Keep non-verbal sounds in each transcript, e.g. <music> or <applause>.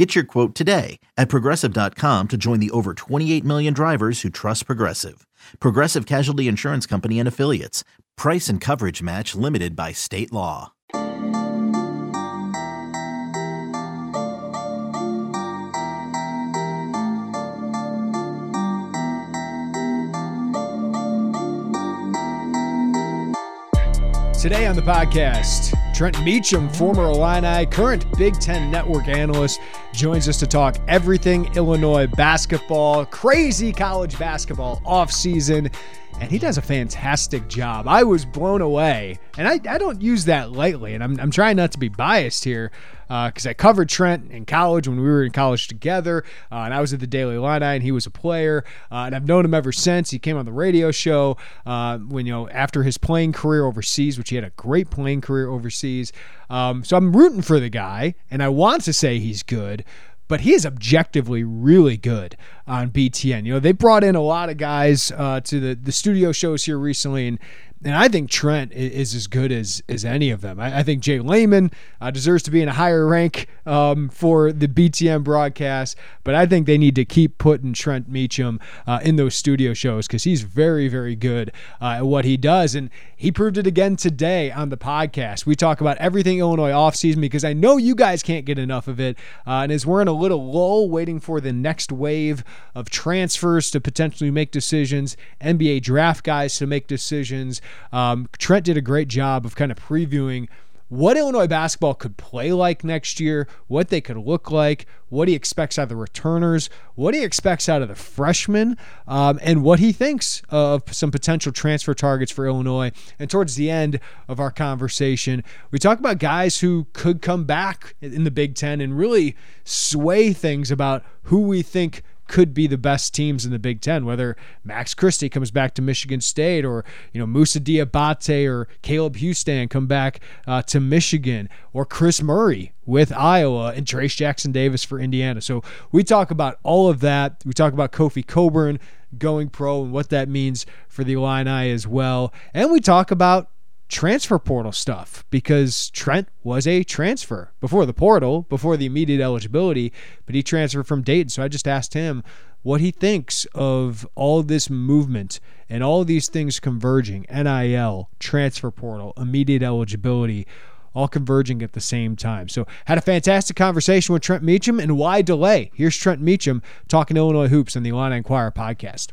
Get your quote today at progressive.com to join the over 28 million drivers who trust Progressive. Progressive Casualty Insurance Company and Affiliates. Price and coverage match limited by state law. Today on the podcast, Trent Meacham, former Illini, current Big Ten Network analyst, joins us to talk everything Illinois basketball, crazy college basketball offseason, and he does a fantastic job. I was blown away, and I, I don't use that lightly, and I'm, I'm trying not to be biased here because uh, I covered Trent in college when we were in college together, uh, and I was at the Daily Illini and he was a player, uh, and I've known him ever since. He came on the radio show uh, when you know after his playing career overseas, which he had a great playing career overseas. Um, so I'm rooting for the guy, and I want to say he's good but he is objectively really good on BTN. You know, they brought in a lot of guys uh, to the, the studio shows here recently, and and I think Trent is, as good as as any of them. I, I think Jay Leman uh, deserves to be in a higher rank um, for the BTN broadcast, but I think they need to keep putting Trent Meacham uh, in those studio shows because he's very, very good uh, at what he does, and he proved it again today on the podcast. We talk about everything Illinois offseason because I know you guys can't get enough of it, uh, and as we're in a little lull waiting for the next wave of transfers to potentially make decisions, NBA draft guys to make decisions. Um, Trent did a great job of kind of previewing what Illinois basketball could play like next year, what they could look like, what he expects out of the returners, what he expects out of the freshmen, um, and what he thinks of some potential transfer targets for Illinois. And towards the end of our conversation, we talk about guys who could come back in the Big Ten and really sway things about who we think could be the best teams in the Big Ten, whether Max Christie comes back to Michigan State or, you know, Moussa Diabate or Caleb Houstan come back uh, to Michigan or Kris Murray with Iowa and Trayce Jackson Davis for Indiana. So we talk about all of that. We talk about Kofi Cockburn going pro and what that means for the Illini as well. And we talk about transfer portal stuff because Trent was a transfer before the portal, before the immediate eligibility, but he transferred from Dayton. So I just asked him what he thinks of all this movement and all these things converging NIL, transfer portal, immediate eligibility. All converging at the same time. So, had a fantastic conversation with Trent Meacham, and why delay? Here's Trent Meacham talking Illinois hoops on the Illini Inquirer podcast.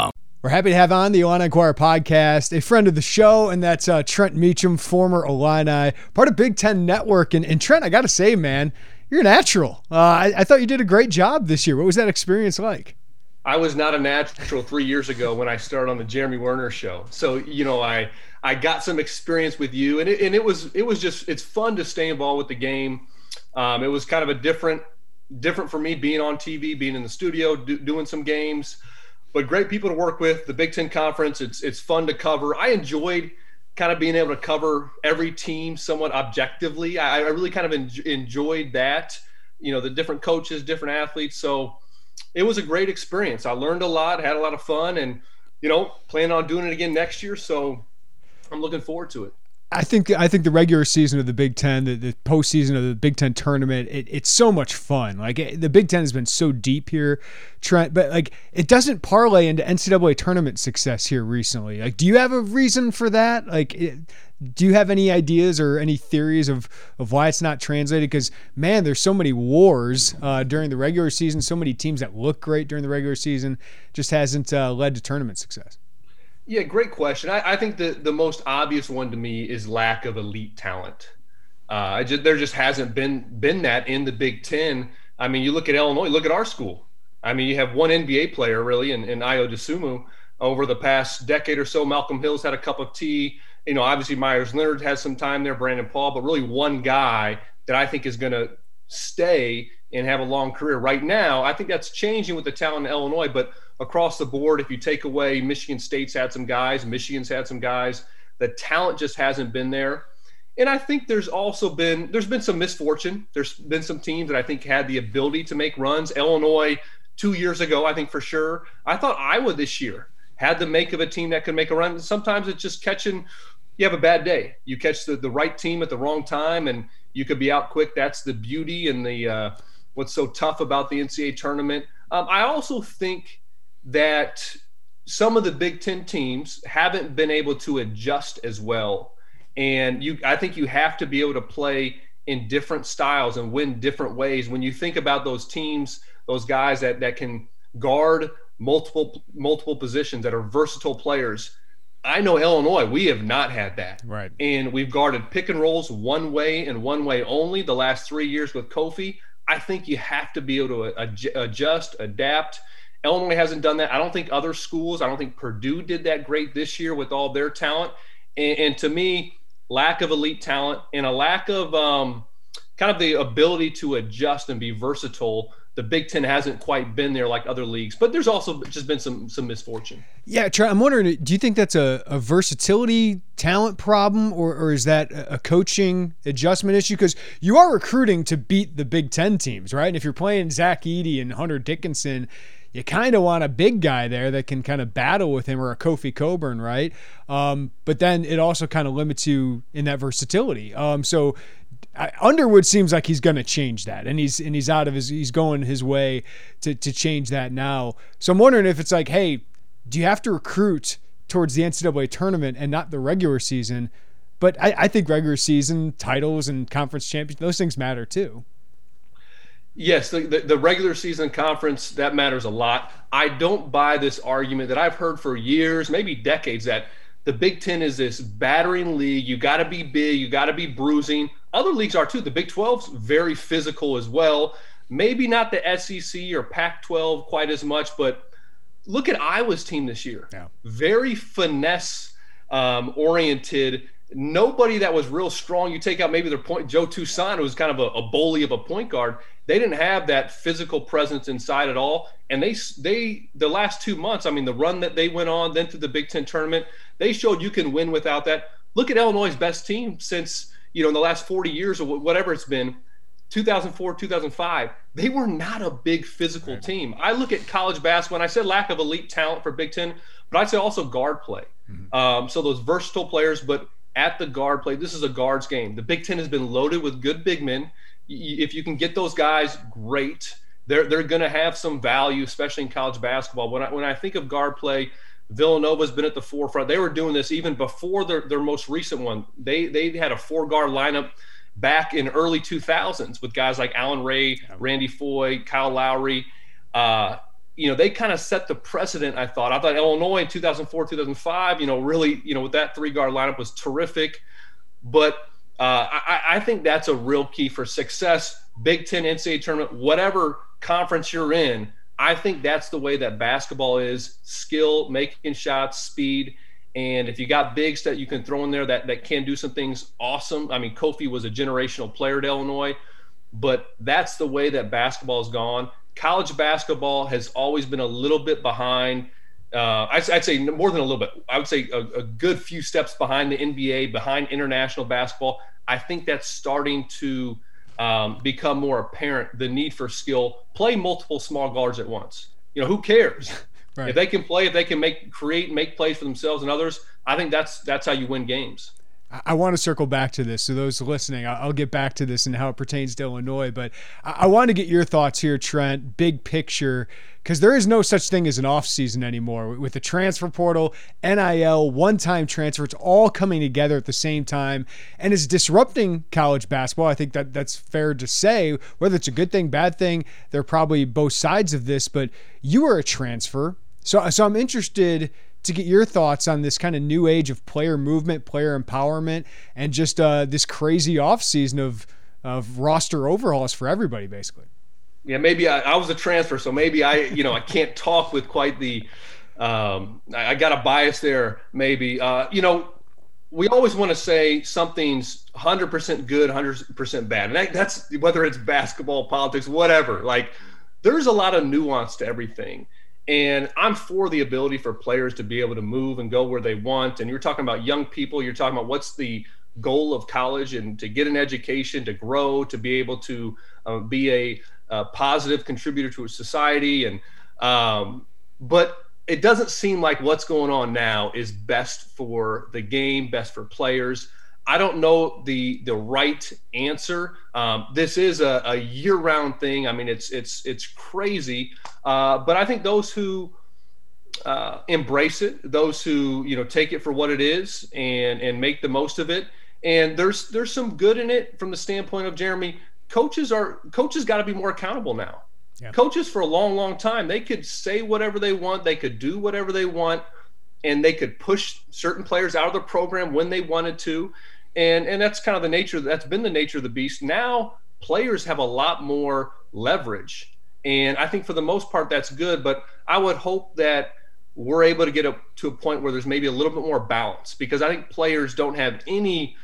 We're happy to have on the Illini Inquirer podcast a friend of the show, and that's uh, Trent Meacham, former Illini, part of Big Ten Network. And, and Trent, I got to say, man, you're natural. Uh, I, I, thought you did a great job this year. What was that experience like? I was not a natural three years ago when I started on the Jeremy Werner show. So you know, I I got some experience with you, and it, and it was it was just it's fun to stay involved with the game. Um, it was kind of a different different for me being on TV, being in the studio, do, doing some games but great people to work with. The Big Ten Conference, it's it's fun to cover. I enjoyed kind of being able to cover every team somewhat objectively. I, I really kind of en- enjoyed that. You know, the different coaches, different athletes. So it was a great experience. I learned a lot, had a lot of fun, and you know, plan on doing it again next year. So I'm looking forward to it. I think I think the regular season of the Big Ten, the, the postseason of the Big Ten tournament, it, it's so much fun. Like it, the Big Ten has been so deep here, Trent, but like it doesn't parlay into NCAA tournament success here recently. Like, do you have a reason for that? Like, it, do you have any ideas or any theories of of why it's not translated? Because man, there's so many wars uh, during the regular season, so many teams that look great during the regular season, just hasn't uh, led to tournament success. Yeah, great question. I, I, think the, the most obvious one to me is lack of elite talent. Uh, just, there just hasn't been been that in the Big Ten. I mean, you look at Illinois, look at our school. I mean, you have one NBA player really in, in Ayo Dosunmu over the past decade or so. Malcolm Hill's had a cup of tea. You know, obviously Meyers Leonard has some time there, Brandon Paul, but really one guy that I think is going to stay and have a long career. Right now, I think that's changing with the talent in Illinois, but across the board, if you take away Michigan State's had some guys, Michigan's had some guys, the talent just hasn't been there. And I think there's also been there's been some misfortune. There's been some teams that I think had the ability to make runs. Illinois two years ago, I think for sure. I thought Iowa this year had the make of a team that could make a run. Sometimes it's just catching. You have a bad day. You catch the, the right team at the wrong time, and you could be out quick. That's the beauty and the uh, what's so tough about the NCAA tournament. Um, I also think that some of the Big Ten teams haven't been able to adjust as well. And you, I think you have to be able to play in different styles and win different ways. When you think about those teams, those guys that that can guard multiple multiple positions that are versatile players. I know Illinois, we have not had that. Right. And we've guarded pick and rolls one way and one way only the last three years with Kofi. I think you have to be able to adjust, adapt, Illinois hasn't done that. I don't think other schools, I don't think Purdue did that great this year with all their talent. And, and to me, lack of elite talent and a lack of um, kind of the ability to adjust and be versatile. The Big Ten hasn't quite been there like other leagues, but there's also just been some some misfortune. Yeah, I'm wondering, do you think that's a, a versatility talent problem, or, or is that a coaching adjustment issue? Because you are recruiting to beat the Big Ten teams, right? And if you're playing Zach Edey and Hunter Dickinson, you kind of want a big guy there that can kind of battle with him or a Kofi Cockburn, right? Um, but then it also kind of limits you in that versatility. Um, so I, Underwood seems like he's going to change that, and he's and he's out of his he's going his way to to change that now. So I'm wondering if it's like, hey, do you have to recruit towards the NCAA tournament and not the regular season? But I, I think regular season titles and conference champions those things matter too. Yes, the, the, the, regular season conference, that matters a lot. I don't buy this argument that I've heard for years, maybe decades, that the Big Ten is this battering league. You got to be big, you got to be bruising. Other leagues are too. The Big 12's very physical as well. Maybe not the SEC or Pac 12 quite as much, but look at Iowa's team this year. Yeah. Very finesse um, oriented nobody that was real strong. You take out maybe their point, Joe Toussaint, who was kind of a, a bully of a point guard. They didn't have that physical presence inside at all. And they, they, the last two months, I mean, the run that they went on, then through the Big Ten tournament, they showed you can win without that. Look at Illinois' best team since, you know, in the last 40 years or whatever it's been. 2004, 2005, they were not a big physical team. I look at college basketball, and I said lack of elite talent for Big Ten, but I'd say also guard play. Mm-hmm. Um, so those versatile players, but at the guard play. This is a guards game. The Big Ten has been loaded with good big men. If you can get those guys, great. They're they're going to have some value, especially in college basketball. When I when I think of guard play, Villanova's been at the forefront. They were doing this even before their, their most recent one. They they had a four guard lineup back in early 2000s with guys like Allan Ray, Randy Foye, Kyle Lowry. Uh, you know, they kind of set the precedent. I thought. I thought Illinois in 2004, 2005, you know, really, you know, with that three guard lineup was terrific. But uh, I, I, think that's a real key for success. Big Ten, NCAA tournament, whatever conference you're in, I think that's the way that basketball is: skill, making shots, speed. And if you got bigs that you can throw in there that, that can do some things awesome. I mean, Kofi was a generational player at Illinois, but that's the way that basketball has gone college basketball has always been a little bit behind. Uh, I'd, I'd, say more than a little bit. I would say a, a, good few steps behind the NBA, behind international basketball. I think that's starting to um, become more apparent. The need for skill. Play multiple small guards at once. You know, who cares? <laughs> Right. If they can play, if they can make create, make plays for themselves and others, I think that's that's how you win games. I want to circle back to this. So those listening, I'll get back to this and how it pertains to Illinois. But I want to get your thoughts here, Trent. Big picture, because there is no such thing as an off season anymore with the transfer portal, NIL, one-time transfer. It's all coming together at the same time, and it's disrupting college basketball. I think that that's fair to say. Whether it's a good thing, bad thing, there are probably both sides of this. But you are a transfer, so so I'm interested to get your thoughts on this kind of new age of player movement, player empowerment, and just uh, this crazy offseason of of roster overhauls for everybody, basically. Yeah, maybe I, I was a transfer, so maybe I, you know, I can't talk with quite the. Um, I, I got a bias there, maybe. Uh, you know, we always want to say something's 100% good, 100% bad, and that, that's whether it's basketball, politics, whatever. Like, there's a lot of nuance to everything. And I'm for the ability for players to be able to move and go where they want. And you're talking about young people, you're talking about what's the goal of college and to get an education, to grow, to be able to uh, be a, a, positive contributor to a society. And, um, but it doesn't seem like what's going on now is best for the game, best for players. I don't know the the right answer. Um, this is a, a year round thing. I mean, it's it's it's crazy, uh, but I think those who uh, embrace it, those who you know take it for what it is and and make the most of it, and there's there's some good in it from the standpoint of Jeremy. Coaches are coaches got to be more accountable now. Yeah. Coaches for a long, long time they could say whatever they want, they could do whatever they want and they could push certain players out of the program when they wanted to and and that's kind of the nature that's been the nature of the beast. Now players have a lot more leverage. And i think for the most part that's good. But i would hope that we're able to get up to a point where there's maybe a little bit more balance. Because i think players don't have any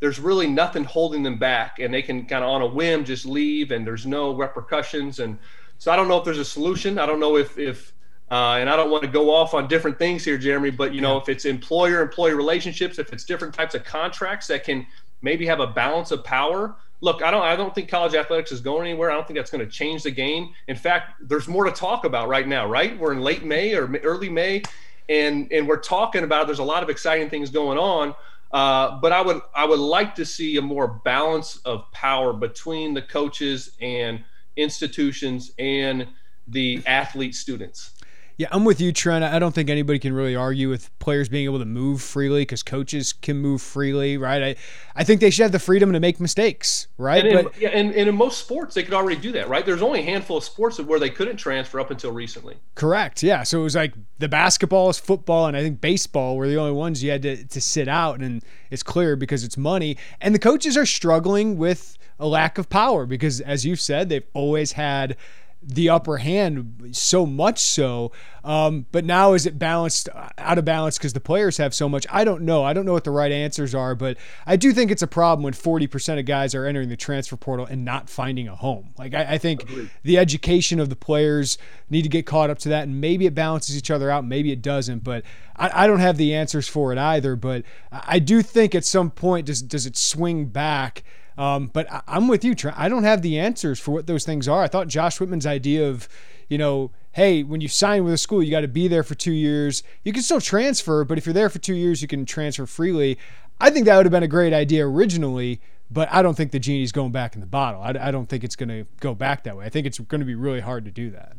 there's really nothing holding them back. And they can kind of on a whim just leave and there's no repercussions. And so i don't know if there's a solution. I don't know if if uh, and I don't want to go off on different things here, Jeremy, but you know, yeah. if it's employer employee relationships, if it's different types of contracts that can maybe have a balance of power. Look, I don't I don't think college athletics is going anywhere. I don't think that's going to change the game. In fact, there's more to talk about right now, right? We're in late May or early May and and we're talking about there's a lot of exciting things going on. Uh, but I would I would like to see a more balance of power between the coaches and institutions and the athlete students. Yeah, I'm with you, Trent. I don't think anybody can really argue with players being able to move freely because coaches can move freely, right? I, I think they should have the freedom to make mistakes, right? And in, yeah, and, and in most sports, they could already do that, right? There's only a handful of sports where they couldn't transfer up until recently. Correct. Yeah. So it was like the basketball is football, and I think baseball were the only ones you had to, to sit out, and it's clear because it's money. And the coaches are struggling with a lack of power because, as you've said, they've always had – the upper hand so much so. Um, but now is it balanced out of balance because the players have so much? I don't know. I don't know what the right answers are, but I do think it's a problem when 40% of guys are entering the transfer portal and not finding a home. Like I, I think Agreed. the education of the players need to get caught up to that, and maybe it balances each other out, maybe it doesn't. But I, I don't have the answers for it either. But I do think at some point does does it swing back? Um, but I, am with you, I don't have the answers for what those things are. I thought Josh Whitman's idea of, you know, hey, when you sign with a school, you got to be there for two years. You can still transfer, but if you're there for two years, you can transfer freely. I think that would have been a great idea originally, but I don't think the genie's going back in the bottle. I, I don't think it's going to go back that way. I think it's going to be really hard to do that.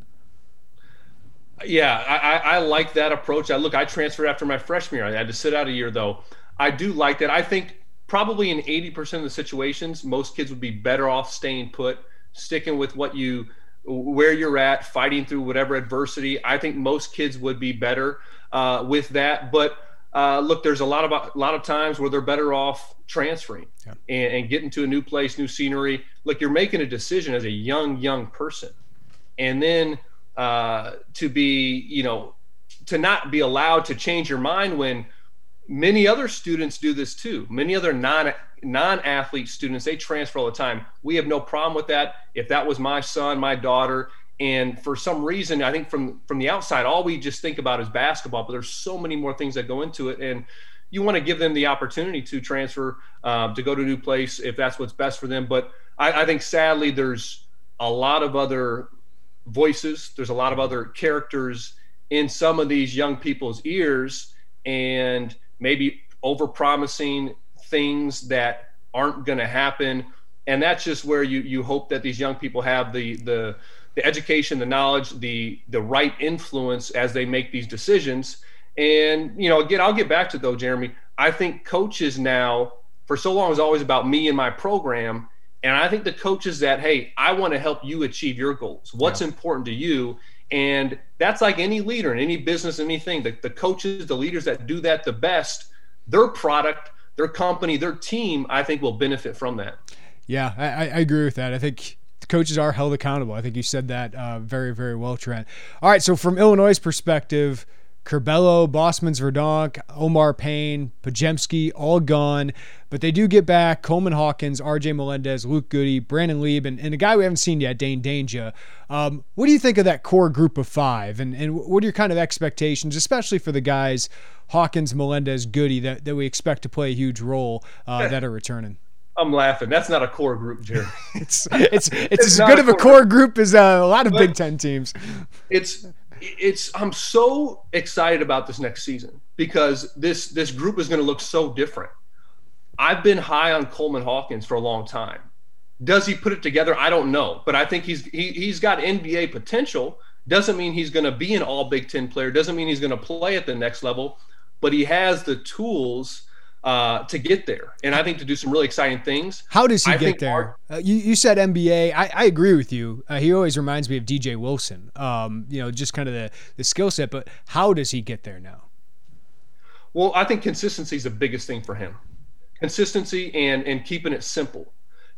Yeah, I, I like that approach. I look, I transferred after my freshman year. I had to sit out a year though. I do like that. I think probably in 80% of the situations, most kids would be better off staying put, sticking with what you where you're at, fighting through whatever adversity. I think most kids would be better uh, with that. But uh, look, there's a lot of a lot of times where they're better off transferring yeah. and, and getting to a new place, new scenery. Look, you're making a decision as a young young person, and then uh, to be, you know, to not be allowed to change your mind when many other students do this too. Many other non non athlete students they transfer all the time. We have no problem with that. If that was my son, my daughter, and for some reason, I think from from the outside, all we just think about is basketball. But there's so many more things that go into it, and you want to give them the opportunity to transfer uh, to go to a new place if that's what's best for them. But I, I think sadly, there's a lot of other voices. There's a lot of other characters in some of these young people's ears and maybe over promising things that aren't going to happen. And that's just where you you hope that these young people have the the the education the knowledge the the right influence as they make these decisions. And you know again i'll get back to though jeremy. I think coaches now for so long is always about me and my program. And i think the coaches that hey i want to help you achieve your goals. What's yeah. important to you and that's like any leader in any business anything the, the coaches the leaders that do that the best their product their company their team i think will benefit from that yeah i, I agree with that i think coaches are held accountable. I think you said that uh, very, very well, Trent. All right, so from Illinois' perspective, Curbelo, Bosmans Verdonk, Omar Payne, Podziemski, all gone. But they do get back Coleman Hawkins, RJ Melendez, Luke Goode, Brandon Lieb, and, and a guy we haven't seen yet, Dain Dainja. Um, what do you think of that core group of five? And, and what are your kind of expectations, especially for the guys, Hawkins, Melendez, Goode that, that we expect to play a huge role uh, that are returning? I'm laughing. That's not a core group, Jerry. <laughs> it's it's <laughs> it's, it's as good a of a core group, group as uh, a lot of but Big Ten teams. It's it's I'm so excited about this next season because this this group is going to look so different. I've been high on Coleman Hawkins for a long time. Does he put it together? I don't know, but I think he's he, he's got NBA potential. Doesn't mean he's going to be an All Big Ten player. Doesn't mean he's going to play at the next level, but he has the tools uh, to get there, and I think to do some really exciting things. How does he I get there? Our, uh, you, you said NBA. I, I agree with you. Uh, he always reminds me of DJ Wilson. Um, you know, just kind of the the skill set. But how does he get there now? Well, I think consistency is the biggest thing for him. Consistency and and keeping it simple.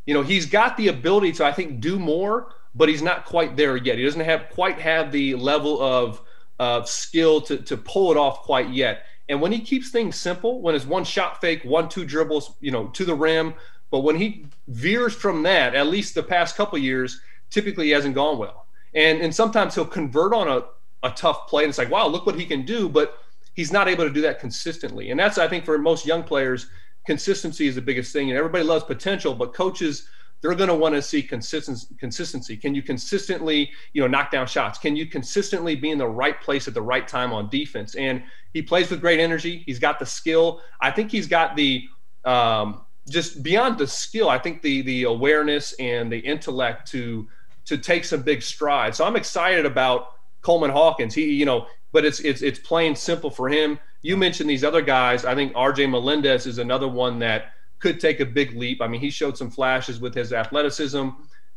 You know, he's got the ability to I think do more, but he's not quite there yet. He doesn't have quite have the level of of skill to to pull it off quite yet. And when he keeps things simple, when it's one shot fake, one two dribbles, you know, to the rim, but when he veers from that, at least the past couple years, typically he hasn't gone well. And and sometimes he'll convert on a, a tough play and it's like, wow, look what he can do, but he's not able to do that consistently. And that's I think for most young players, consistency is the biggest thing. And everybody loves potential, but coaches – they're going to want to see consistency consistency. Can you consistently you know knock down shots? Can you consistently be in the right place at the right time on defense? And he plays with great energy. He's got the skill. I think he's got the um, just beyond the skill i think the the awareness and the intellect to to take some big strides. So i'm excited about coleman hawkins. He you know but it's it's it's plain simple for him you mentioned these other guys i think rj melendez is another one that could take a big leap. I mean, he showed some flashes with his athleticism,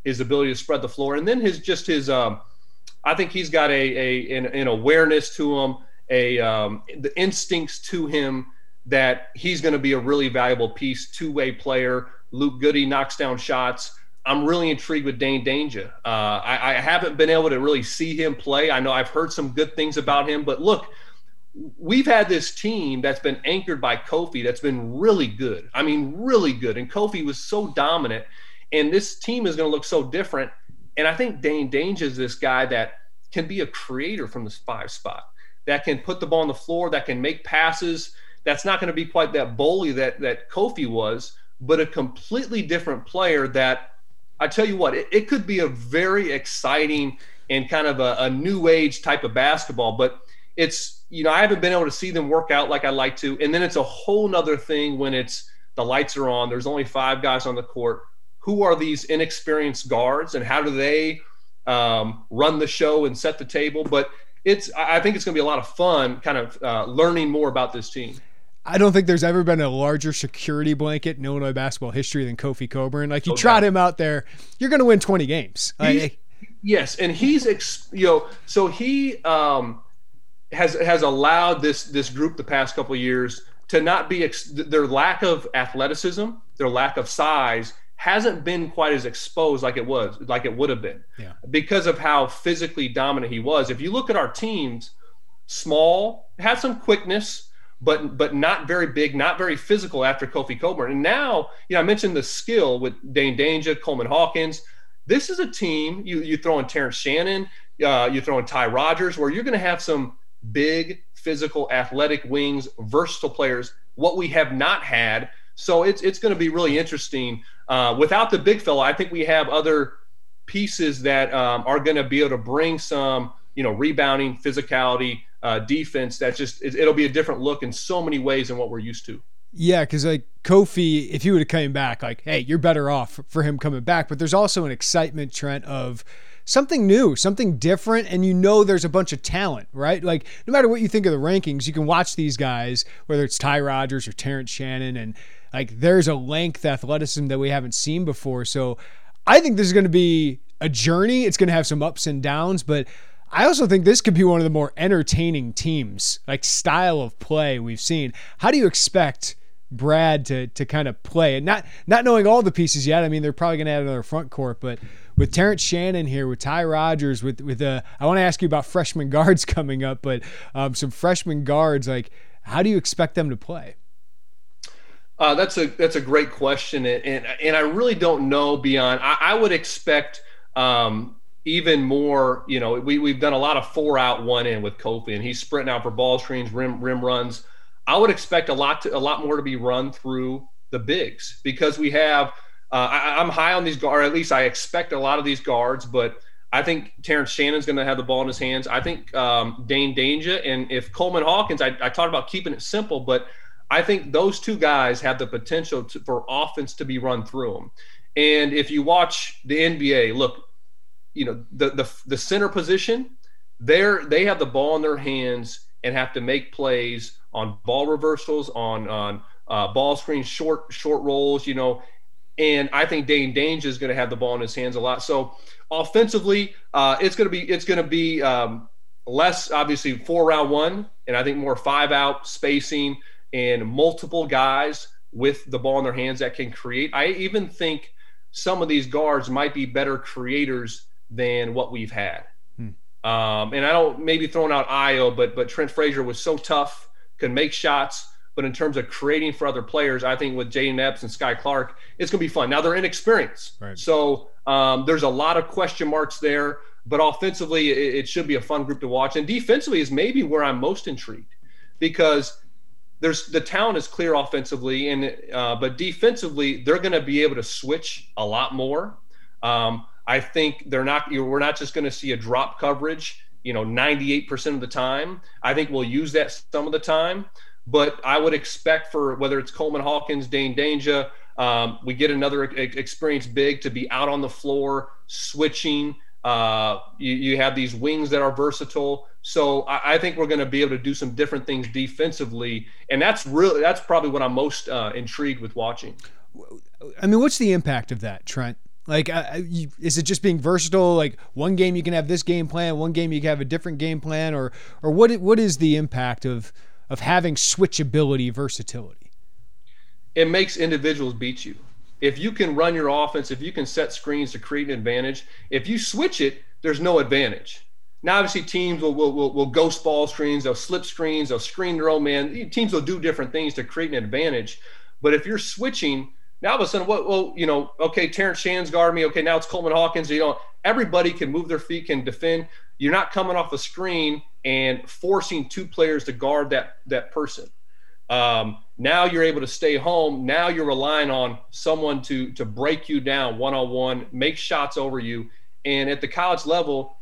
his ability to spread the floor, and then his just his. Um, I think he's got a, a an, an awareness to him, a um, the instincts to him that he's going to be a really valuable piece, two way player. Luke Goode knocks down shots. I'm really intrigued with Dain Dainja. Uh, I, I haven't been able to really see him play. I know I've heard some good things about him, but look, we've had this team that's been anchored by Kofi that's been really good. I mean, really good. And Kofi was so dominant. And this team is going to look so different. And I think Dain Dainja is this guy that can be a creator from this five spot, that can put the ball on the floor, that can make passes. That's not going to be quite that bully that that Kofi was, but a completely different player that I tell you what, it, it could be a very exciting and kind of a, a new age type of basketball. But it's you know I haven't been able to see them work out like I like to, and then it's a whole nother thing when it's the lights are on. There's only five guys on the court. Who are these inexperienced guards, and how do they um, run the show and set the table? But it's I think it's going to be a lot of fun, kind of uh, learning more about this team. I don't think there's ever been a larger security blanket in Illinois basketball history than Kofi Cockburn. Like you okay. trot him out there, you're going to win 20 games. Like, yes, and he's ex- you know so he um, has has allowed this this group the past couple years to not be ex- their lack of athleticism, their lack of size hasn't been quite as exposed like it was like it would have been yeah. because of how physically dominant he was. If you look at our teams, small, had some quickness, but but not very big, not very physical after Kofi Cockburn. And now, you know, I mentioned the skill with Dain Dainja, Coleman Hawkins. This is a team you you throw in Terrence Shannon, uh, you throw in Ty Rodgers, where you're going to have some big, physical, athletic wings, versatile players, what we have not had. So it's, it's going to be really interesting. Uh, without the big fella, I think we have other pieces that um, are going to be able to bring some you know, rebounding, physicality, uh, defense. That's just it'll be a different look in so many ways than what we're used to. Yeah, because like Kofi, if he would have come back, like, hey, you're better off for him coming back. But there's also an excitement, Trent, of something new, something different, and you know there's a bunch of talent, right? Like no matter what you think of the rankings, you can watch these guys, whether it's Ty Rodgers or Terrence Shannon, and like there's a length athleticism that we haven't seen before. So I think this is going to be a journey. It's going to have some ups and downs, but I also think this could be one of the more entertaining teams, like style of play we've seen. How do you expect Brad to to kind of play? And not not knowing all the pieces yet. I mean, they're probably going to add another front court, but with Terrence Shannon here, with Ty Rodgers, with with uh, I want to ask you about freshman <laughs> guards coming up, but um, some freshman guards, like how do you expect them to play? Uh, that's a that's a great question, and and, and I really don't know beyond. I, I would expect um, even more. You know, we we've done a lot of four out, one in with Kofi, and he's sprinting out for ball screens, rim rim runs. I would expect a lot to, a lot more to be run through the bigs because we have uh, I, am high on these guards, or at least I expect a lot of these guards, but I think Terrence Shannon's going to have the ball in his hands. I think um, Dain Dainja and if Coleman Hawkins, I, I, talked about keeping it simple, but I think those two guys have the potential to, for offense to be run through them. And if you watch the NBA, look, you know the the, the center position, they're they have the ball in their hands and have to make plays on ball reversals, on on uh, ball screens, short short rolls. You know, and I think Dain Dainja is going to have the ball in his hands a lot. So offensively, uh, it's going to be it's going to be um, less obviously four round one, and I think more five out spacing and multiple guys with the ball in their hands that can create. I even think some of these guards might be better creators than what we've had. Hmm. Um, and I don't maybe throwing out Ayo, but but Trent Frazier was so tough, could make shots but in terms of creating for other players, I think with Jayden Epps and Skyy Clark, it's going to be fun. Now they're inexperienced, right. so um, there's a lot of question marks there. But offensively, it, it, should be a fun group to watch. And defensively is maybe where I'm most intrigued because there's the talent is clear offensively, and uh, but defensively they're going to be able to switch a lot more. Um, I think they're not. We're not just going to see a drop coverage. You know, 98% of the time. I think we'll use that some of the time. But I would expect for whether it's Coleman Hawkins, Dain Dainja, um, we get another experienced big to be out on the floor, switching. Uh, you, you, have these wings that are versatile. So I, I think we're going to be able to do some different things defensively, and that's really that's probably what I'm most uh, intrigued with watching. I mean, what's the impact of that, Trent? Like, uh, you, is it just being versatile? Like, one game you can have this game plan, one game you can have a different game plan, or or what? What is the impact of of having switchability, versatility? It makes individuals beat you. If you can run your offense, if you can set screens to create an advantage, if you switch it, there's no advantage. Now, obviously, teams will, will, will, will ghost ball screens, they'll slip screens, they'll screen their own man. Teams will do different things to create an advantage. But if you're switching, now all of a sudden, what? Well, you know, okay, Terrence Shannon's guard me. Okay, now it's Coleman Hawkins. You know, everybody can move their feet, can defend. You're not coming off a screen and forcing two players to guard that that person. Um, now you're able to stay home. Now you're relying on someone to to break you down one on one, make shots over you. And at the college level,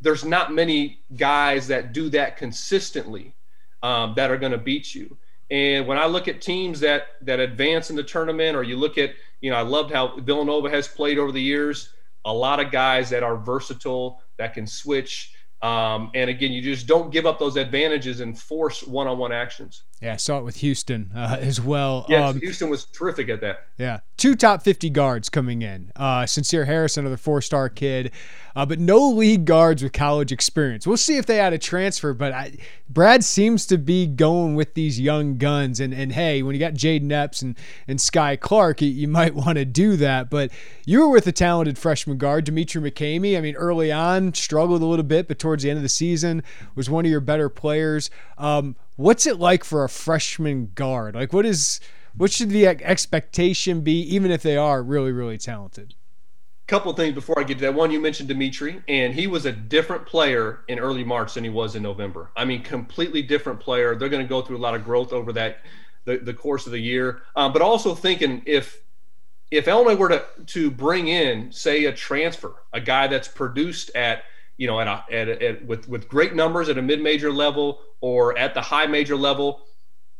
there's not many guys that do that consistently um, that are going to beat you. And when I look at teams that that advance in the tournament, or you look at, you know, I loved how Villanova has played over the years. A lot of guys that are versatile, that can switch, um, and again, you just don't give up those advantages and force one-on-one actions. Yeah, I saw it with Houston uh, <laughs> as well. Yes, um, Houston was terrific at that. Yeah, two top 50 guards coming in. Uh, Sencire Harris, another four-star kid, uh, but no league guards with college experience. We'll see if they had a transfer, but I, Brad seems to be going with these young guns. And and hey, when you got Jayden Epps and and Skyy Clark, you, you <laughs> might want to do that. But you were with a talented freshman guard, Demetri McCamey. I mean, early on struggled a little bit, but towards the end of the season was one of your better players. Um, what's it like for a freshman guard? Like, what is what should the expectation be, even if they are really, really talented? A couple things before I get to that. One, you mentioned Demetri, and he was a different player in early March than he was in November. I mean, completely different player. They're going to go through a lot of growth over that the, the course of the year. Um, but also thinking if if Illinois were to to bring in, say, a transfer, a guy that's produced at you know, at, a, at, a, at with with great numbers at a mid-major level or at the high major level.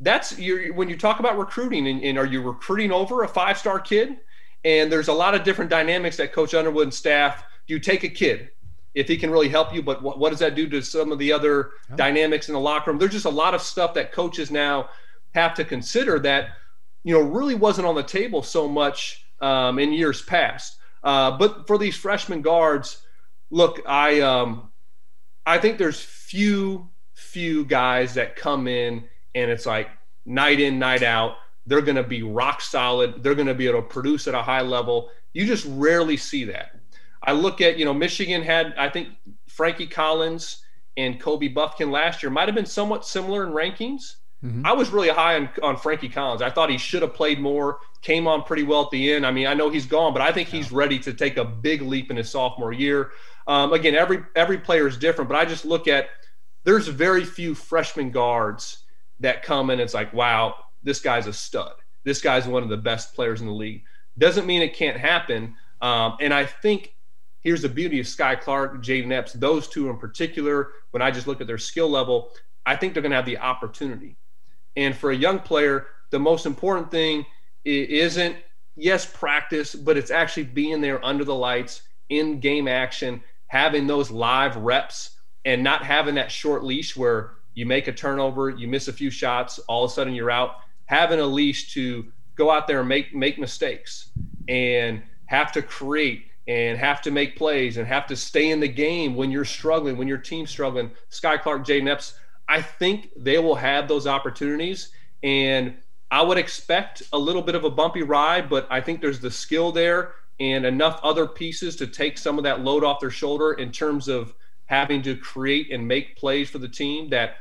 That's your when you talk about recruiting and, and are you recruiting over a five-star kid? And there's a lot of different dynamics that Coach Underwood and staff. Do you take a kid if he can really help you, but what, what does that do to some of the other dynamics in the locker room? There's just a lot of stuff that coaches now have to consider that you know really wasn't on the table so much um, in years past. Uh, but for these freshman guards, look, I um, I think there's few few guys that come in and it's like night in night out. They're going to be rock solid. They're going to be able to produce at a high level. You just rarely see that. I look at you know Michigan had I think Frankie Collins and Kobe Bufkin last year might have been somewhat similar in rankings. Mm-hmm. I was really high on, on Frankie Collins. I thought he should have played more, came on pretty well at the end. I mean, I know he's gone, but I think he's ready to take a big leap in his sophomore year. Um, again, every every player is different, but I just look at there's very few freshman guards that come in. It's like, wow, this guy's a stud. This guy's one of the best players in the league. Doesn't mean it can't happen. Um, and I think here's the beauty of Skyy Clark, Jayden Epps, those two in particular. When I just look at their skill level, I think they're going to have the opportunity and for a young player, the most important thing isn't, yes, practice, but it's actually being there under the lights in game action, having those live reps and not having that short leash where you make a turnover, you miss a few shots, all of a sudden you're out. Having a leash to go out there and make make mistakes and have to create and have to make plays and have to stay in the game when you're struggling, when your team's struggling. Skyy Clark, Jay Epps, I think they will have those opportunities. And I would expect a little bit of a bumpy ride, but I think there's the skill there and enough other pieces to take some of that load off their shoulder in terms of having to create and make plays for the team that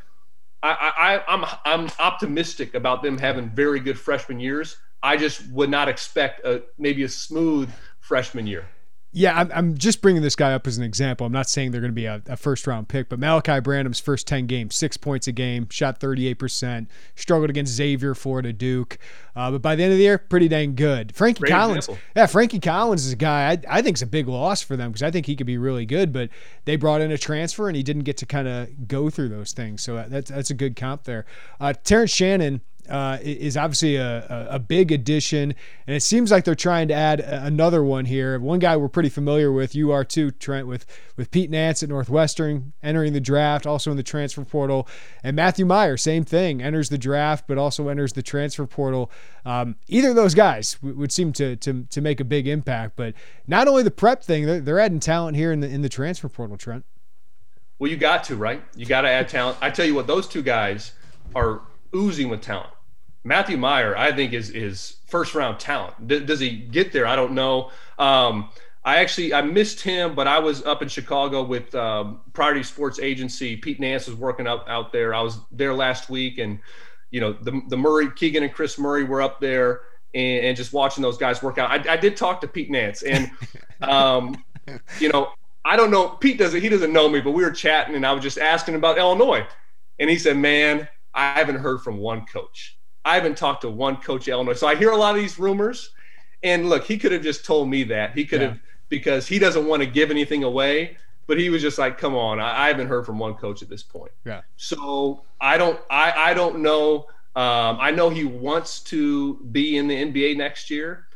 I, I, I'm I'm optimistic about them having very good freshman years. I just would not expect a maybe a smooth freshman year. Yeah, I'm, I'm just bringing this guy up as an example. I'm not saying they're going to be a, a, first round pick, but Malaki Branham's first 10 games, six points a game, shot 38%, struggled against Xavier, Florida, Duke. Uh, but by the end of the year, pretty dang good. Frankie Great Collins, example. yeah, Frankie Collins is a guy I, I think is a big loss for them because I think he could be really good, but they brought in a transfer and he didn't get to kind of go through those things. So that's, that's a good comp there. Uh, Terrence Shannon uh, is obviously a, a, big addition, and it seems like they're trying to add another one here. One guy we're pretty familiar with, you are too, Trent, with with Pete Nance at Northwestern entering the draft, also in the transfer portal, and Matthew Mayer, same thing, enters the draft but also enters the transfer portal. Um, either of those guys would seem to, to to make a big impact, but not only the prep thing, they're, they're adding talent here in the in the transfer portal, Trent. Well, you got to right. You got to add talent. I tell you what, those two guys are oozing with talent. Matthew Mayer, I think, is is first round talent. D- does he get there? I don't know. Um, I actually I missed him, but I was up in Chicago with um, Priority Sports Agency. Pete Nance was working out out there. I was there last week, and you know the the Murray Keegan and Kris Murray were up there, and, and just watching those guys work out. I, I did talk to Pete Nance, and <laughs> um, you know I don't know Pete doesn't he doesn't know me, but we were chatting, and I was just asking about Illinois, and he said, "Man, I haven't heard from one coach." I haven't talked to one coach at Illinois. So I hear a lot of these rumors. And look, he could have just told me that. He could yeah. have, because he doesn't want to give anything away. But he was just like, come on, I, I, haven't heard from one coach at this point. Yeah. So I don't, I, I don't know. Um, I know he wants to be in the NBA next year.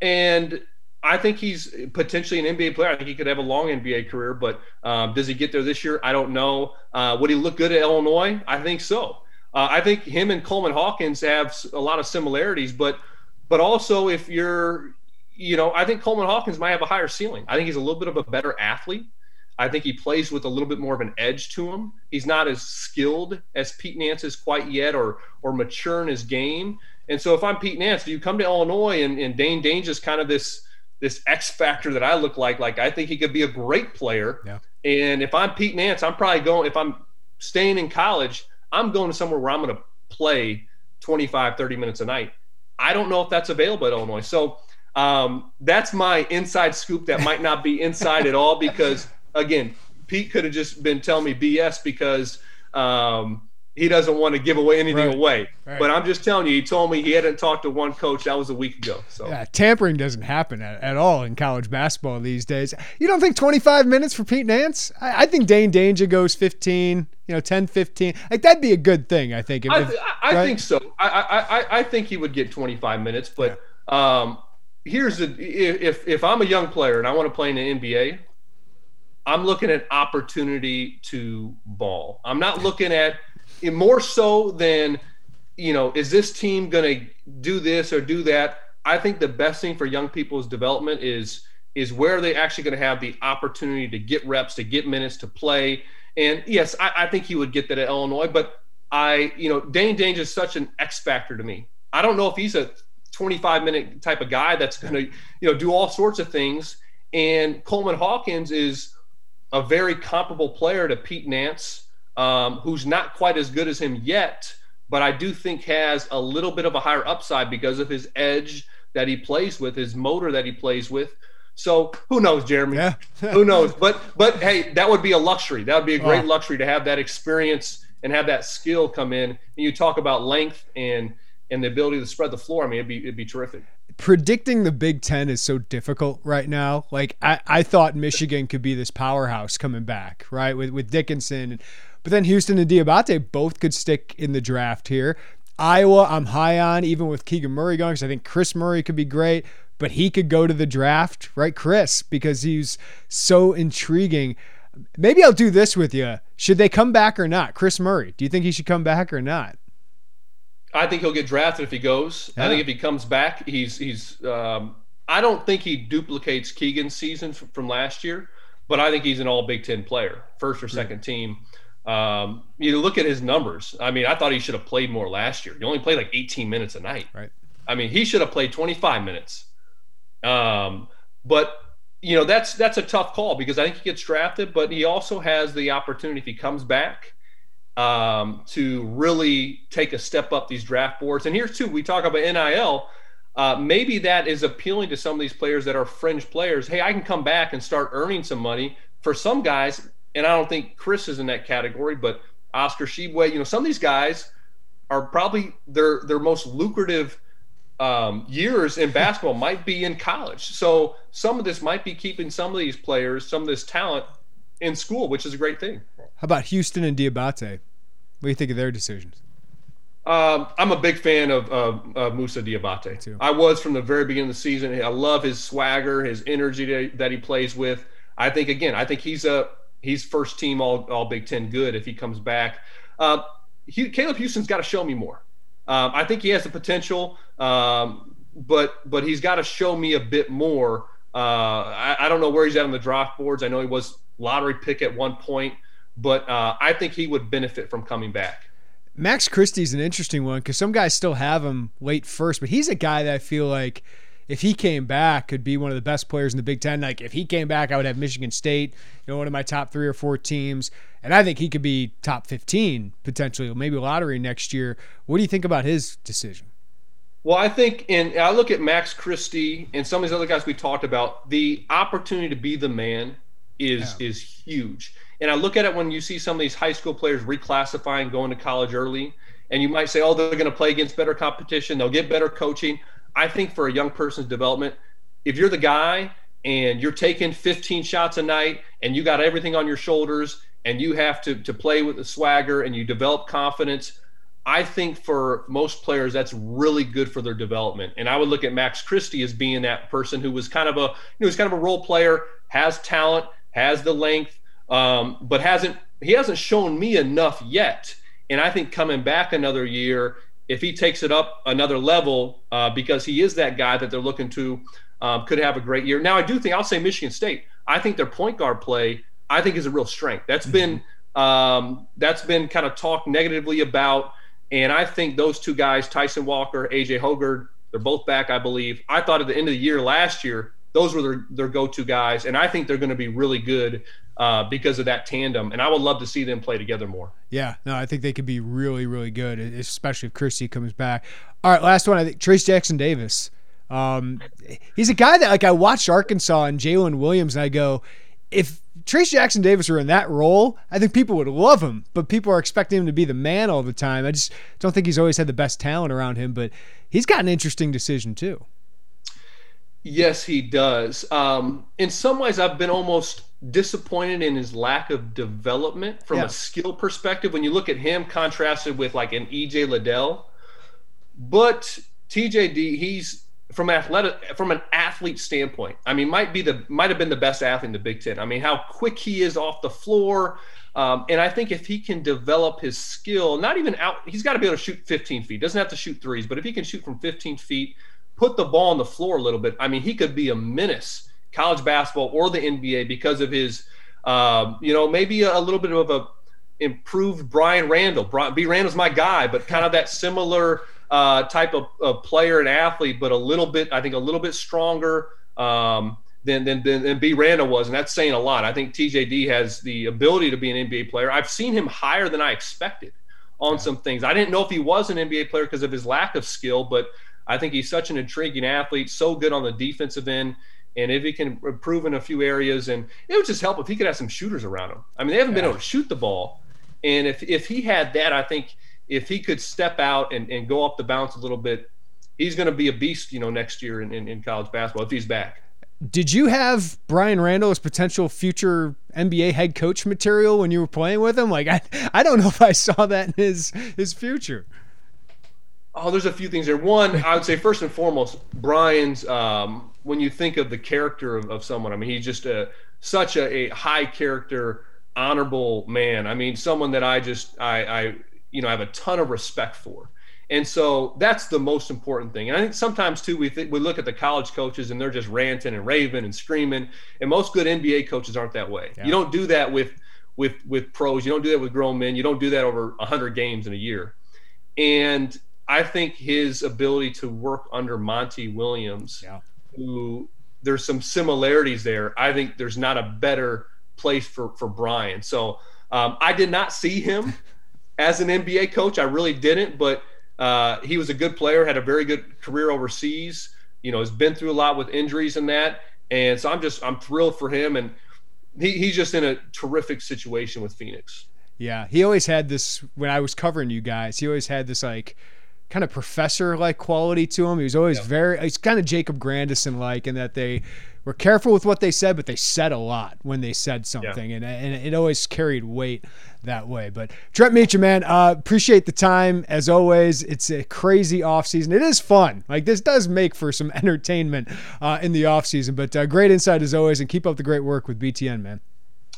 And I think he's potentially an NBA player. I think he could have a long NBA career, but um, does he get there this year? I don't know. Uh, would he look good at Illinois? I think so. Uh, I think him and Coleman Hawkins have a lot of similarities, but but also if you're, you know, I think Coleman Hawkins might have a higher ceiling. I think he's a little bit of a better athlete. I think he plays with a little bit more of an edge to him. He's not as skilled as Pete Nance is quite yet, or or mature in his game. And so if I'm Pete Nance, do you come to Illinois and, and Dain Dainja is kind of this this X factor that I look like? Like I think he could be a great player. Yeah. And if I'm Pete Nance, I'm probably going. If I'm staying in college, I'm going to somewhere where I'm going to play 25, 30 minutes a night. I don't know if that's available at Illinois. So um, that's my inside scoop that might not be <laughs> inside at all because, again, Pete could have just been telling me BS because, um, he doesn't want to give away anything Right. away. Right. But I'm just telling you, he told me he hadn't talked to one coach. That was a week ago. So Yeah, tampering doesn't happen at, at all in college basketball these days. You don't think 25 minutes for Pete Nance? I, I think Dain Dainja goes 15, you know, 10, 15. Like, that'd be a good thing, I think. If, I, th- I right? think so. I, I, I, I think he would get 25 minutes. But um, here's the if if I'm a young player and I want to play in the NBA, I'm looking at opportunity to ball. I'm not looking at it more so than you know, is this team going to do this or do that? I think the best thing for young people's development is is where they actually going to have the opportunity to get reps, to get minutes, to play. And yes, I, I think he would get that at Illinois, but I, you know, Dain Dainja is such an X factor to me. I don't know if he's a 25 minute type of guy that's going to, you know, do all sorts of things. And Coleman Hawkins is a very comparable player to Pete Nance, um, who's not quite as good as him yet, but I do think has a little bit of a higher upside because of his edge that he plays with, his motor that he plays with. So who knows, Jeremy? Yeah. <laughs> who knows? But but hey, that would be a luxury. That would be a great Oh. luxury to have that experience and have that skill come in. And you talk about length and and the ability to spread the floor. I mean, it'd be it'd be terrific. predicting the Big Ten is so difficult right now. Like I, I thought Michigan could be this powerhouse coming back, right? With with Dickinson, but then Houstan and Diabate both could stick in the draft here. Iowa, I'm high on, even with Keegan Murray going, because I think Kris Murray could be great, but he could go to the draft, right, Chris, because he's so intriguing. Maybe I'll do this with you. Should they come back or not? Kris Murray, do you think he should come back or not? I think he'll get drafted if he goes. I think if he comes back, he's he's. Um, I don't think he duplicates Keegan's season from last year, but I think he's an All Big Ten player, first or second team. Um, you look at his numbers. I mean, I thought he should have played more last year. He only played like 18 minutes a night. Right. I mean, he should have played 25 minutes. Um, but you know, that's that's a tough call because I think he gets drafted, but he also has the opportunity if he comes back um, to really take a step up these draft boards. And here's too, we talk about NIL. Uh, maybe that is appealing to some of these players that are fringe players. Hey, I can come back and start earning some money. For some guys, and I don't think Kris is in that category, but Oscar Tshiebwe, you know, some of these guys are probably their their most lucrative um, years in basketball might be in college. So some of this might be keeping some of these players, some of this talent in school, which is a great thing. How about Houstan and Diabate? What do you think of their decisions? Um, I'm a big fan of, of, of Moussa Diabate. too. I was from the very beginning of the season. I love his swagger, his energy that, that he plays with. I think again, I think he's a he's first team all all Big Ten good if he comes back. Uh, he, Caleb Houstan's got to show me more. Um, I think he has the potential, um, but but he's got to show me a bit more. Uh, I, I don't know where he's at on the draft boards. I know he was lottery pick at one point, but uh, I think he would benefit from coming back. Max Christie's an interesting one because some guys still have him late first, but he's a guy that I feel like if he came back could be one of the best players in the Big Ten. Like if he came back, I would have Michigan State, you know, one of my top three or four teams, and I think he could be top fifteen potentially, maybe lottery next year. What do you think about his decision? Well, I think, and I look at Max Christie and some of these other guys we talked about. The opportunity to be the man is is huge, and I look at it when you see some of these high school players reclassifying, going to college early, and you might say, "Oh, they're going to play against better competition. They'll get better coaching." I think for a young person's development, if you're the guy and you're taking 15 shots a night and you got everything on your shoulders and you have to to play with the swagger and you develop confidence I think for most players that's really good for their development. And I would look at Max Christie as being that person who was kind of a you know he's kind of a role player, has talent, has the length, um, but hasn't he hasn't shown me enough yet. And I think coming back another year, if he takes it up another level, uh, because he is that guy that they're looking to, um, could have a great year. Now I do think I'll say Michigan State. I think their point guard play I think is a real strength. That's been um, that's been kind of talked negatively about. And I think those two guys, Tyson Walker, AJ Hoggard, they're both back, I believe. I thought at the end of the year last year, those were their, their go to guys. And I think they're going to be really good uh, because of that tandem. And I would love to see them play together more. Yeah, no, I think they could be really, really good, especially if Christie comes back. All right, last one. I think Trayce Jackson Davis. Um, he's a guy that like I watched Arkansas and Jaylin Williams, and I go, if Trayce Jackson Davis were in that role, I think people would love him, but people are expecting him to be the man all the time. I just don't think he's always had the best talent around him, but he's got an interesting decision too. Yes, he does. Um, in some ways, I've been almost disappointed in his lack of development from yeah. a skill perspective. When you look at him contrasted with like an EJ Liddell, but TJD, he's from athletic from an athlete standpoint. I mean, might be the might have been the best athlete in the Big Ten. I mean, how quick he is off the floor. Um, and I think if he can develop his skill, not even out, he's got to be able to shoot 15 feet. Doesn't have to shoot threes, but if he can shoot from 15 feet, put the ball on the floor a little bit. I mean, he could be a menace, college basketball or the NBA, because of his, um, you know, maybe a, a, little bit of a improved Brian Randle. Brian, B. Randle's my guy, but kind of that similar uh, type of, of, player and athlete, but a little bit, I think, a little bit stronger. Um, than, than, than, B. Randle was, and that's saying a lot. I think TJD has the ability to be an NBA player. I've seen him higher than I expected on yeah. some things. I didn't know if he was an NBA player because of his lack of skill, but I think he's such an intriguing athlete, so good on the defensive end. And if he can improve in a few areas, and it would just help if he could have some shooters around him. I mean, they haven't yeah. been able to shoot the ball. And if, if he had that, I think if he could step out and, and go up the bounce a little bit, he's going to be a beast, you know, next year in, in, in college basketball if he's back. Did you have Brian Randle as potential future NBA head coach material when you were playing with him? Like I, I don't know if I saw that in his his future. Oh, there's a few things there. One, I would say first and foremost, Brian's. Um, when you think of the character of, of someone, I mean, he's just a such a, a, high character, honorable man. I mean, someone that I just I, I you know I have a ton of respect for. And so that's the most important thing. And I think sometimes too we th- we look at the college coaches and they're just ranting and raving and screaming. And most good NBA coaches aren't that way. Yeah. You don't do that with with with pros. You don't do that with grown men. You don't do that over hundred games in a year. And I think his ability to work under Monty Williams, yeah. who there's some similarities there. I think there's not a better place for for Brian. So um, I did not see him <laughs> as an NBA coach. I really didn't, but uh, he was a good player, had a very good career overseas. You know, has been through a lot with injuries and that. And so I'm just I'm thrilled for him, and he, he's just in a terrific situation with Phoenix. Yeah, he always had this when I was covering you guys. He always had this like kind of professor like quality to him. He was always yeah. very, he's kind of Jacob Grandison like in that they were careful with what they said, but they said a lot when they said something, yeah. and, and it always carried weight that way. But Trent Meacham, man, uh, appreciate the time as always. It's a crazy offseason. It is fun. Like this does make for some <laughs> entertainment uh, in the offseason, but uh, great insight as always, and keep up the great work with BTN, man.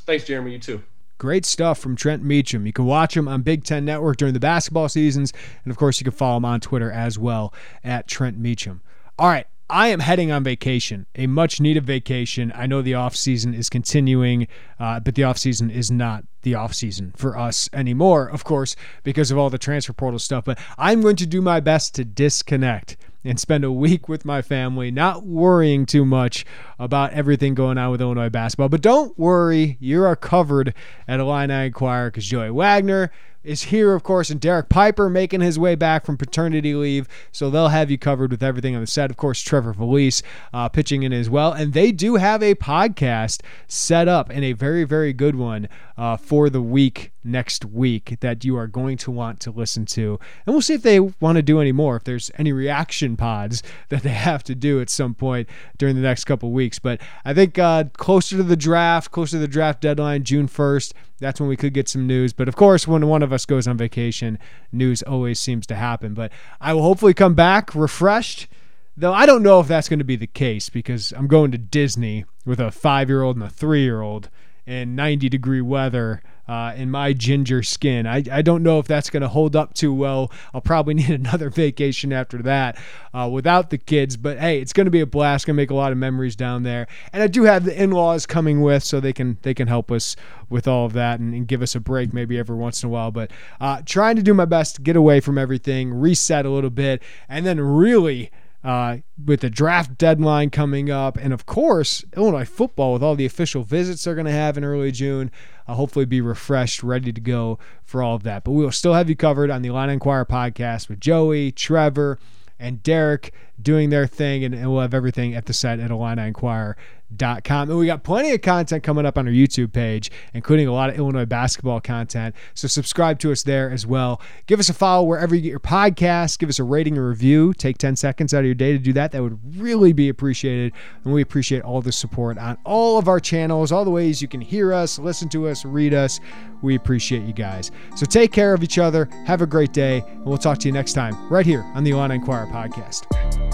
Thanks, Jeremy. You too. Great stuff from Trent Meacham. You can watch him on Big Ten Network during the basketball seasons. And of course, you can follow him on Twitter as well at Trent Meacham. All right. I am heading on vacation, a much needed vacation. I know the off season is continuing, uh, but the off season is not the off season for us anymore, of course, because of all the transfer portal stuff. But I'm going to do my best to disconnect and spend a week with my family, not worrying too much about everything going on with Illinois basketball. But don't worry, you are covered at Illini Inquirer because Joey Wagner is here, of course, and Derek Piper making his way back from paternity leave. So they'll have you covered with everything on the set. Of course, Trevor Valise uh, pitching in as well. And they do have a podcast set up and a very, very good one uh, for the week next week that you are going to want to listen to. And we'll see if they want to do any more, if there's any reaction pods <laughs> that they have to do at some point during the next couple weeks. But I think uh, closer to the draft, closer to the draft deadline, June 1st, that's when we could get some news. But of course, when one of us goes on vacation, news always seems to happen. But I will hopefully come back refreshed. Though I don't know if that's going to be the case because I'm going to Disney with a five year old and a three year old in 90 degree weather uh, in my ginger skin. I, I don't know if that's going to hold up too well. I'll probably <laughs> need another vacation after that uh, without the kids. But hey, it's going to be a blast. Going to make a lot of memories down there. And I do have the in-laws coming with, so they can they can help us with all of that and, and give us a break maybe every once in a while. But uh, trying to do my best to get away from everything, reset a little bit, and then really uh, with the draft deadline coming up, and of course, Illinois football with all the official visits they're going to have in early June. Uh, hopefully, be refreshed, ready to go for all of that. But we will still have you covered on the Illini Inquirer podcast with Joey, Trevor, and Derek doing their thing, and, and we'll have everything at the site at IlliniInquirer.com. And we got plenty of content coming up on our YouTube page, including a lot of Illinois basketball content. So subscribe to us there as well. Give us a follow wherever you get your podcasts. Give us a rating and review. Take 10 seconds out of your day to do that. That would really be appreciated. And we appreciate all the support on all of our channels, all the ways you can hear us, listen to us, read us. We appreciate you guys. So take care of each other. Have a great day. And we'll talk to you next time right here on the Illini Inquirer podcast.